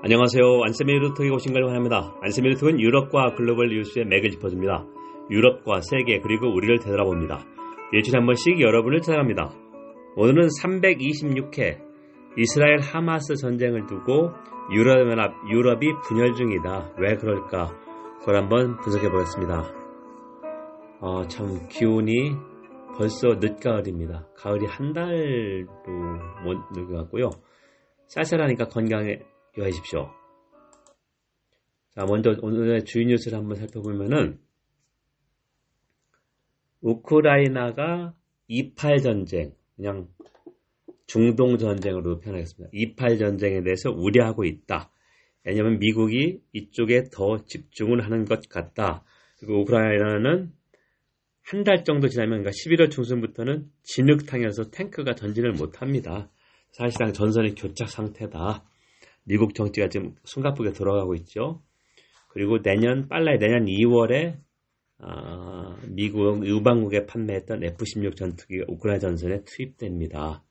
안녕하세요. 안세미 루트에 오신 걸 환영합니다. 안세미 루트는 유럽과 글로벌 뉴스의 맥을 짚어줍니다. 유럽과 세계 그리고 우리를 되돌아봅니다. 일주일에 한 번씩 여러분을 찾아갑니다. 오늘은 326회 이스라엘 하마스 전쟁을 두고 유럽연합, 유럽이 분열 중이다. 왜 그럴까? 그걸 한번 분석해 보겠습니다. 어, 참 기온이 벌써 늦가을입니다. 가을이 한 달도 못 늙어갔고요. 쌀쌀하니까 건강에 유하십시오. 자, 먼저 오늘의 주요 뉴스를 한번 살펴보면은 우크라이나가 28 전쟁, 그냥 중동 전쟁으로 표현하겠습니다. 28 전쟁에 대해서 우려하고 있다. 왜냐하면 미국이 이쪽에 더 집중을 하는 것 같다. 그리고 우크라이나는 한 달 정도 지나면 그러니까 11월 중순부터는 진흙탕에서 탱크가 전진을 못합니다. 사실상 전선이 교착 상태다. 미국 정치가 지금 숨가쁘게 돌아가고 있죠. 그리고 내년 빨라야 내년 2월에 어, 미국 의방국에 판매했던 F-16 전투기가 우크라이나 전선에 투입됩니다.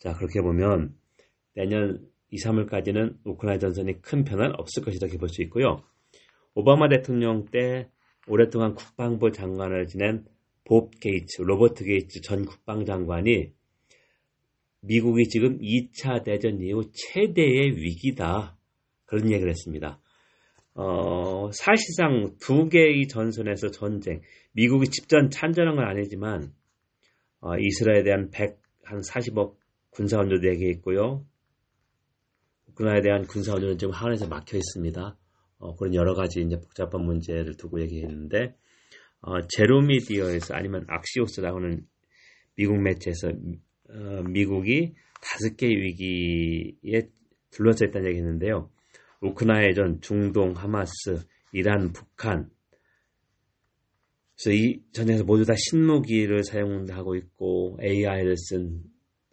자 그렇게 보면 내년 2, 3월까지는 우크라이나 전선이 큰 변화는 없을 것이다 이렇게 볼 수 있고요. 오바마 대통령 때 오랫동안 국방부 장관을 지낸 밥 게이츠, 로버트 게이츠 전 국방장관이 미국이 지금 2차 대전 이후 최대의 위기다. 그런 얘기를 했습니다. 어, 사실상 두 개의 전선에서 전쟁, 미국이 직접 참전한 건 아니지만, 어, 이스라엘에 대한 100, 한 40억 군사원조 내게 있고요. 우크라이나에 대한 군사원조는 지금 하원에서 막혀 있습니다. 어, 그런 여러 가지 이제 복잡한 문제를 두고 얘기했는데, 어, 제로미디어에서 아니면 악시오스라고 하는 미국 매체에서 어, 미국이 다섯 개의 위기에 둘러싸 있다는 얘기 했는데요. 우크라이나전, 중동, 하마스, 이란, 북한. 그래서 이 전쟁에서 모두 다 신무기를 사용하고 있고 AI를 쓴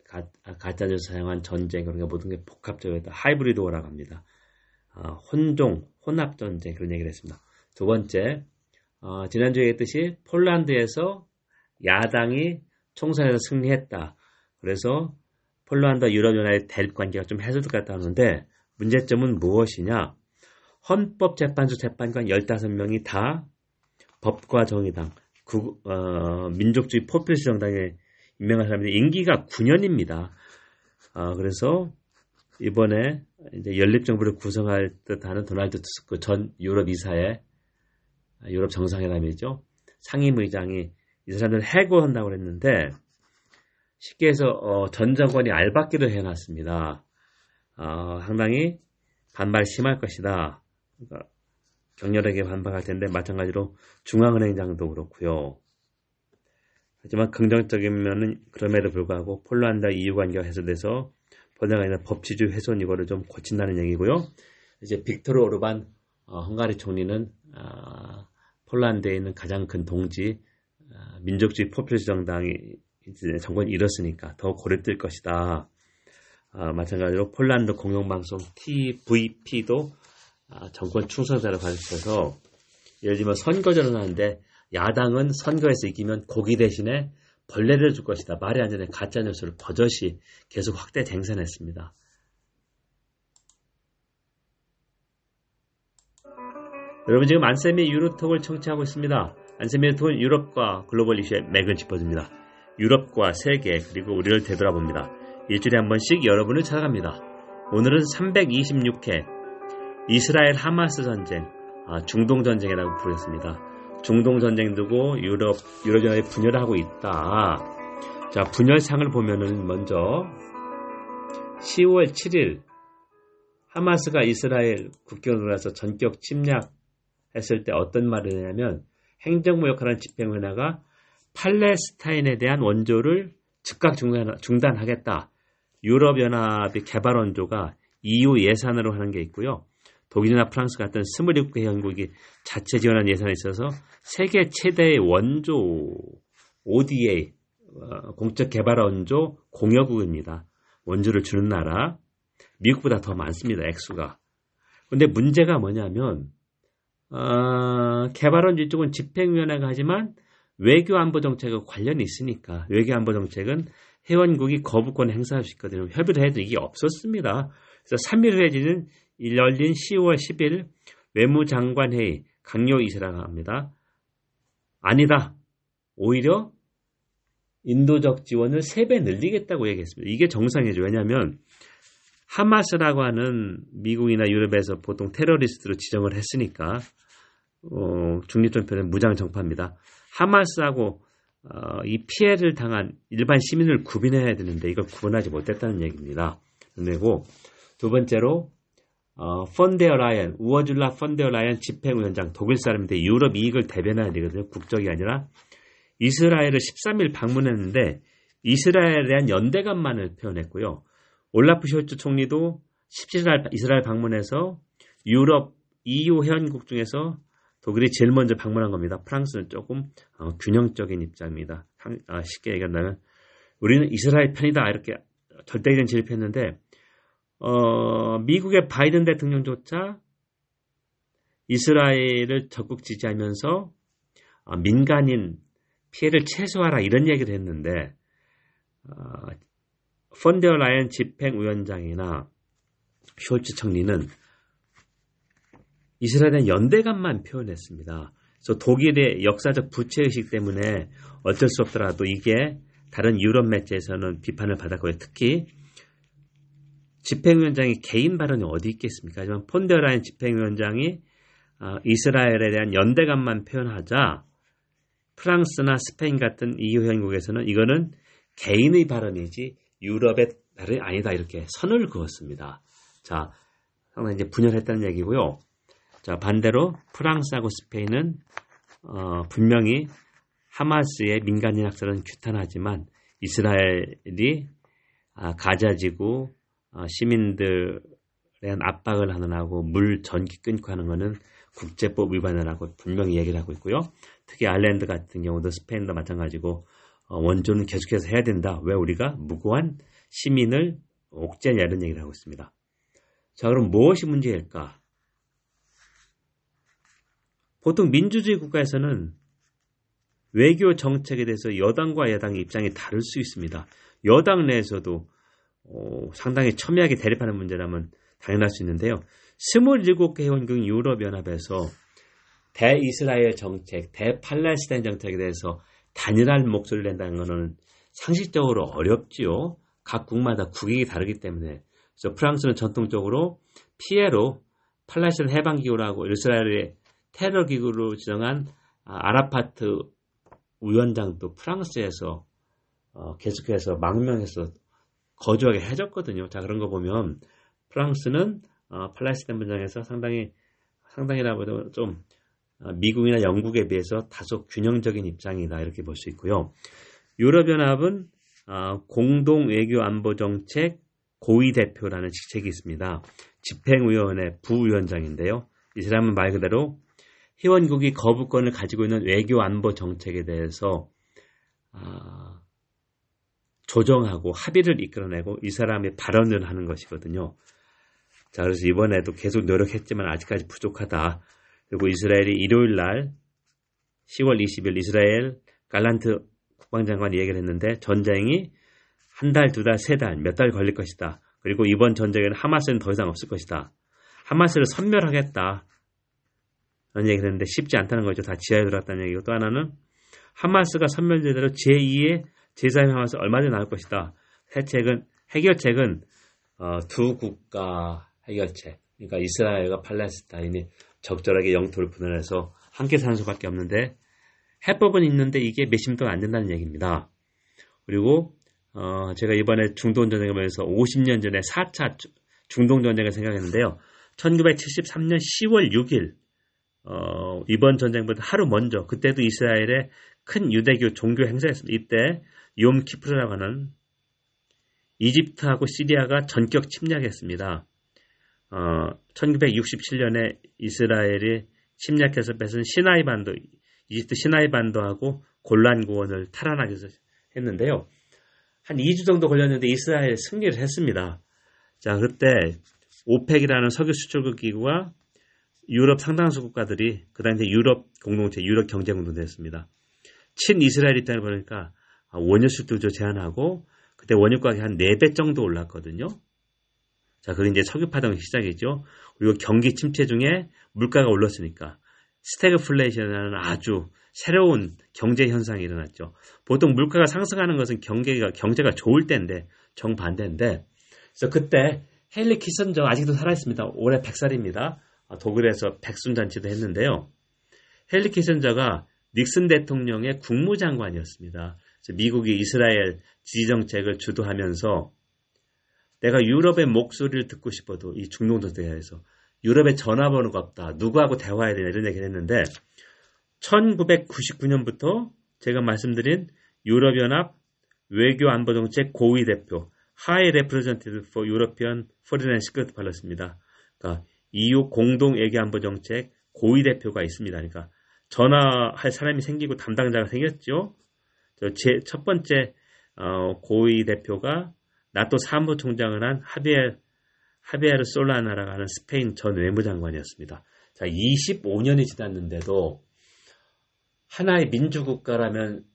가, 가짜뉴스 사용한 전쟁 그런 게 모든 게 복합적으로 하이브리드 워라고 합니다. 어, 혼종, 혼합 전쟁 그런 얘기를 했습니다. 두 번째, 어, 지난주에 했듯이 폴란드에서 야당이 총선에서 승리했다. 그래서 폴란드 유럽연합의 대립 관계가 좀 해소됐다 하는데 문제점은 무엇이냐? 헌법재판소 재판관 15명이 다 법과 정의당, 구, 어, 민족주의 포퓰리스 정당에 임명한 사람들이 임기가 9년입니다. 어, 그래서 이번에 이제 연립정부를 구성할 듯하는 도널드 투스크 전 유럽 이사의 유럽 정상회담이죠. 상임의장이 이 사람들을 해고한다고 그랬는데 쉽게 해서 어, 전 정권이 알박기를 해놨습니다. 어, 상당히 반발 심할 것이다. 그러니까 격렬하게 반발할 텐데 마찬가지로 중앙은행장도 그렇고요. 하지만 긍정적인 면은 그럼에도 불구하고 폴란드 EU 관계가 해소돼서 아니라 법치주의 훼손 이거를 좀 고친다는 얘기고요. 이제 빅토르 오르반 어, 헝가리 총리는 어, 폴란드에 있는 가장 큰 동지 어, 민족주의 포퓰리스 정당이 이제 정권이 잃었으니까 더 고립될 것이다. 아, 마찬가지로 폴란드 공영방송 TVP도 아, 정권 충성자를 가르쳐서 예를 들면 선거전을 하는데 야당은 선거에서 이기면 고기 대신에 벌레를 줄 것이다. 말이 안 되는 가짜 뉴스를 버젓이 계속 확대 쟁선했습니다. 여러분 지금 안세미 유로톡을 청취하고 있습니다. 안세미 유로톡은 유럽과 글로벌 이슈의 맥을 짚어줍니다. 유럽과 세계 그리고 우리를 되돌아봅니다. 일주일에 한 번씩 여러분을 찾아갑니다. 오늘은 326회 이스라엘 하마스 전쟁, 아, 중동 전쟁이라고 부르겠습니다. 중동 전쟁 두고 유럽 유럽 연합이 분열을 하고 있다. 자 분열상을 보면은 먼저 10월 7일 하마스가 이스라엘 국경으로 가서 전격 침략했을 때 어떤 말을 했냐면 행정무역하는 집행회나가 팔레스타인에 대한 원조를 즉각 중단, 하겠다 유럽연합의 개발 원조가 EU 예산으로 하는 게 있고요. 독일이나 프랑스 같은 27개 회원국이 자체 지원한 예산이 있어서 세계 최대의 원조 ODA 어, 공적 개발 원조 공여국입니다. 원조를 주는 나라 미국보다 더 많습니다. 액수가. 근데 문제가 뭐냐면 어, 개발 원조 쪽은 집행위원회가 하지만 외교 안보 정책과 관련이 있으니까 외교 안보 정책은 회원국이 거부권 행사할 수 있거든요. 협의를 해도 이게 없었습니다. 그래서 3일 회지는 열린 10월 10일 외무장관 회의 강요 이스라엘가 합니다. 아니다. 오히려 인도적 지원을 3배 늘리겠다고 얘기했습니다. 이게 정상이죠. 왜냐하면 하마스라고 하는 미국이나 유럽에서 보통 테러리스트로 지정을 했으니까 어, 중립전편은 무장 정파입니다. 하마스하고 어, 이 피해를 당한 일반 시민을 구분해야 되는데 이걸 구분하지 못했다는 얘기입니다. 그리고 두 번째로 어, 펀데어 라이언, 우어줄라 펀데어 라이언 집행위원장 독일 사람인데 유럽 이익을 대변해야 되거든요. 국적이 아니라 이스라엘을 13일 방문했는데 이스라엘에 대한 연대감만을 표현했고요. 올라프 숄츠 총리도 17일 이스라엘 방문해서 유럽 EU 회원국 중에서 독일이 제일 먼저 방문한 겁니다. 프랑스는 조금 어, 균형적인 입장입니다. 아, 쉽게 얘기한다면 우리는 이스라엘 편이다 이렇게 절대적인 진입했는데 어, 미국의 바이든 대통령조차 이스라엘을 적극 지지하면서 어, 민간인 피해를 최소화하라 이런 얘기를 했는데 어, 펀데어 라이언 집행위원장이나 숄츠 총리는 이스라엘의 연대감만 표현했습니다. 그래서 독일의 역사적 부채의식 때문에 어쩔 수 없더라도 이게 다른 유럽 매체에서는 비판을 받았고요. 특히 집행위원장이 개인 발언이 어디 있겠습니까? 하지만 폰데라인 집행위원장이 어, 이스라엘에 대한 연대감만 표현하자 프랑스나 스페인 같은 EU 회원국에서는 이거는 개인의 발언이지 유럽의 발언이 아니다 이렇게 선을 그었습니다. 자, 상당히 이제 분열했다는 얘기고요. 자, 반대로 프랑스하고 스페인은 어, 분명히 하마스의 민간인 학살은 규탄하지만 이스라엘이 아, 가자지구 어, 시민들에 대한 압박을 하느라고 물 전기 끊고 하는 것은 국제법 위반을 하고 분명히 얘기를 하고 있고요. 특히 아일랜드 같은 경우도 스페인도 마찬가지고 어, 원조는 계속해서 해야 된다. 왜 우리가 무고한 시민을 옥죄냐 이런 얘기를 하고 있습니다. 자 그럼 무엇이 문제일까? 보통 민주주의 국가에서는 외교 정책에 대해서 여당과 야당의 입장이 다를 수 있습니다. 여당 내에서도 어, 상당히 첨예하게 대립하는 문제라면 당연할 수 있는데요. 27개 회원국 유럽연합에서 대이스라엘 정책, 대팔레스타인 정책에 대해서 단일한 목소리를 낸다는 것은 상식적으로 어렵지요. 각 국마다 국익이 다르기 때문에. 그래서 프랑스는 전통적으로 피에로 팔레스타인 해방기구라고 이스라엘의 테러기구로 지정한 아, 아라파트 위원장도 프랑스에서 어, 계속해서 망명해서 거주하게 해줬거든요. 자 그런 거 보면 프랑스는 어, 팔레스타인 분장에서 상당히 상당히라고도 좀 어, 미국이나 영국에 비해서 다소 균형적인 입장이다 이렇게 볼 수 있고요. 유럽연합은 어, 공동 외교 안보 정책 고위 대표라는 직책이 있습니다. 집행위원회 부위원장인데요. 이 사람은 말 그대로 회원국이 거부권을 가지고 있는 외교 안보 정책에 대해서 아, 조정하고 합의를 이끌어내고 이 사람의 발언을 하는 것이거든요. 자, 그래서 이번에도 계속 노력했지만 아직까지 부족하다. 그리고 이스라엘이 일요일 날 10월 20일 이스라엘 갈란트 국방장관이 얘기를 했는데 전쟁이 한 달, 두 달, 세 달, 몇 달 걸릴 것이다. 그리고 이번 전쟁에는 하마스는 더 이상 없을 것이다. 하마스를 선멸하겠다. 그런 얘기를 했는데 쉽지 않다는 거죠. 다 지하에 들어갔다는 얘기고 또 하나는 하마스가 선멸제대로 제2의 제3의 얼마나 나올 것이다. 해책은 해결책은 어, 두 국가 해결책. 그러니까 이스라엘과 팔레스타인이 적절하게 영토를 분할해서 함께 사는 수밖에 없는데 해법은 있는데 이게 몇십 년안 된다는 얘기입니다. 그리고 어, 제가 이번에 중동 전쟁을 보면서 50년 전에 4차 중동 전쟁을 생각했는데요. 1973년 10월 6일 어, 이번 전쟁보다 하루 먼저 그때도 이스라엘의 큰 유대교 종교 행사였습니다. 이때 욤 키프르라고 하는 이집트하고 시리아가 전격 침략했습니다. 어, 1967년에 이스라엘이 침략해서 뺏은 시나이 반도, 이집트 시나이 반도하고 골란 고원을 탈환하기 했는데요. 한 2주 정도 걸렸는데 이스라엘 승리를 했습니다. 자, 그때 오펙이라는 석유 수출국 기구가 유럽 상당수 국가들이 그 당시 유럽 공동체, 유럽 경제 공동체였습니다. 친 이스라엘 입장을 보이니까 원유 수출도 제한하고 그때 원유 가격이 한 4배 정도 올랐거든요. 자, 그리고 이제 석유 파동 시작이죠. 그리고 경기 침체 중에 물가가 올랐으니까 스태그플레이션이라는 아주 새로운 경제 현상이 일어났죠. 보통 물가가 상승하는 것은 경제가 경제가 좋을 때인데 정반대인데 그래서 그때 헨리 키선저 아직도 살아있습니다. 올해 100살입니다. 아, 독일에서 백순잔치도 했는데요. 헨리 키선저가 닉슨 대통령의 국무장관이었습니다. 미국이 이스라엘 지지정책을 주도하면서 내가 유럽의 목소리를 듣고 싶어도 이 중동도 대해서 유럽에 전화번호가 없다. 누구하고 대화해야 되냐 이런 얘기를 했는데 1999년부터 제가 말씀드린 유럽연합 외교안보정책 고위 대표 Representative for European Foreign and Security Policy입니다. 그러니까 EU 공동 외교안보 정책 고위 대표가 있습니다. 그러니까 전화할 사람이 생기고 담당자가 생겼죠. 제 첫 번째 어, 고위 대표가 나토 사무총장을 한 하비엘 하비에르 솔라나라고 하는 스페인 전 외무장관이었습니다. 자, 25년이 지났는데도 하나의 민주국가라면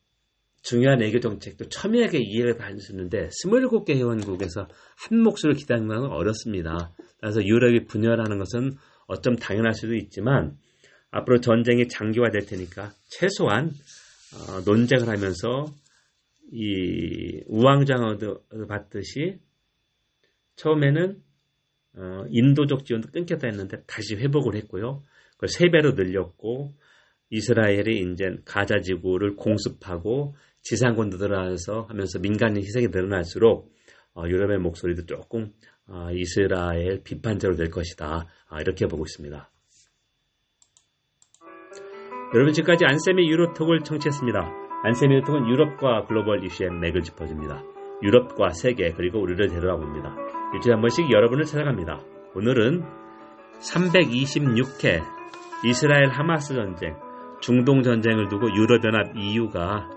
중요한 외교 정책도 첨예하게 이해를 있는데 27개 회원국에서 한 몫을 기다리는 건 어렵습니다. 그래서 유럽이 분열하는 것은 어쩜 당연할 수도 있지만 앞으로 전쟁이 장기화될 테니까 최소한 어, 논쟁을 하면서 이 우왕좌왕을 받듯이 처음에는 어, 인도적 지원도 끊겼다 했는데 다시 회복을 했고요. 그걸 세 배로 늘렸고 이스라엘이 이제 가자 지구를 공습하고 지상군도 늘어나서 하면서 민간인 희생이 늘어날수록 어, 유럽의 목소리도 조금 어, 이스라엘 비판적으로 될 것이다. 아, 이렇게 보고 있습니다. 여러분 지금까지 안쌤의 유로톡을 청취했습니다. 안쌤의 유로톡은 유럽과 글로벌 이슈의 맥을 짚어줍니다. 유럽과 세계 그리고 우리를 데려다봅니다. 일주일에 한 번씩 여러분을 찾아갑니다. 오늘은 326회 이스라엘 하마스 전쟁, 중동 전쟁을 두고 유럽연합 EU가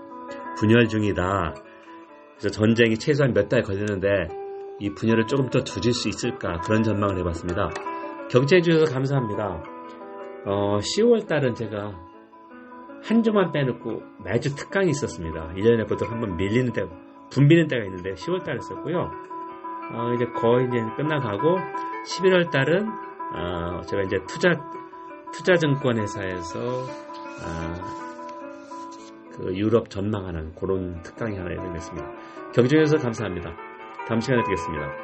분열 중이다. 그래서 전쟁이 최소한 몇 달 걸리는데 이 분열을 조금 더 줄일 수 있을까 그런 전망을 해봤습니다. 경청해 주셔서 감사합니다. 어, 10월 달은 제가 한 주만 빼놓고 매주 특강이 있었습니다. 1년에 보통 한번 밀리는 때, 붐비는 때가 있는데 10월 달에 있었고요. 어, 이제 거의 이제 끝나가고 11월 달은 어, 제가 이제 투자 투자증권 회사에서 어, 그 유럽 전망하는 그런 특강이 하나 예정됐습니다. 경주에서 감사합니다. 다음 시간에 뵙겠습니다.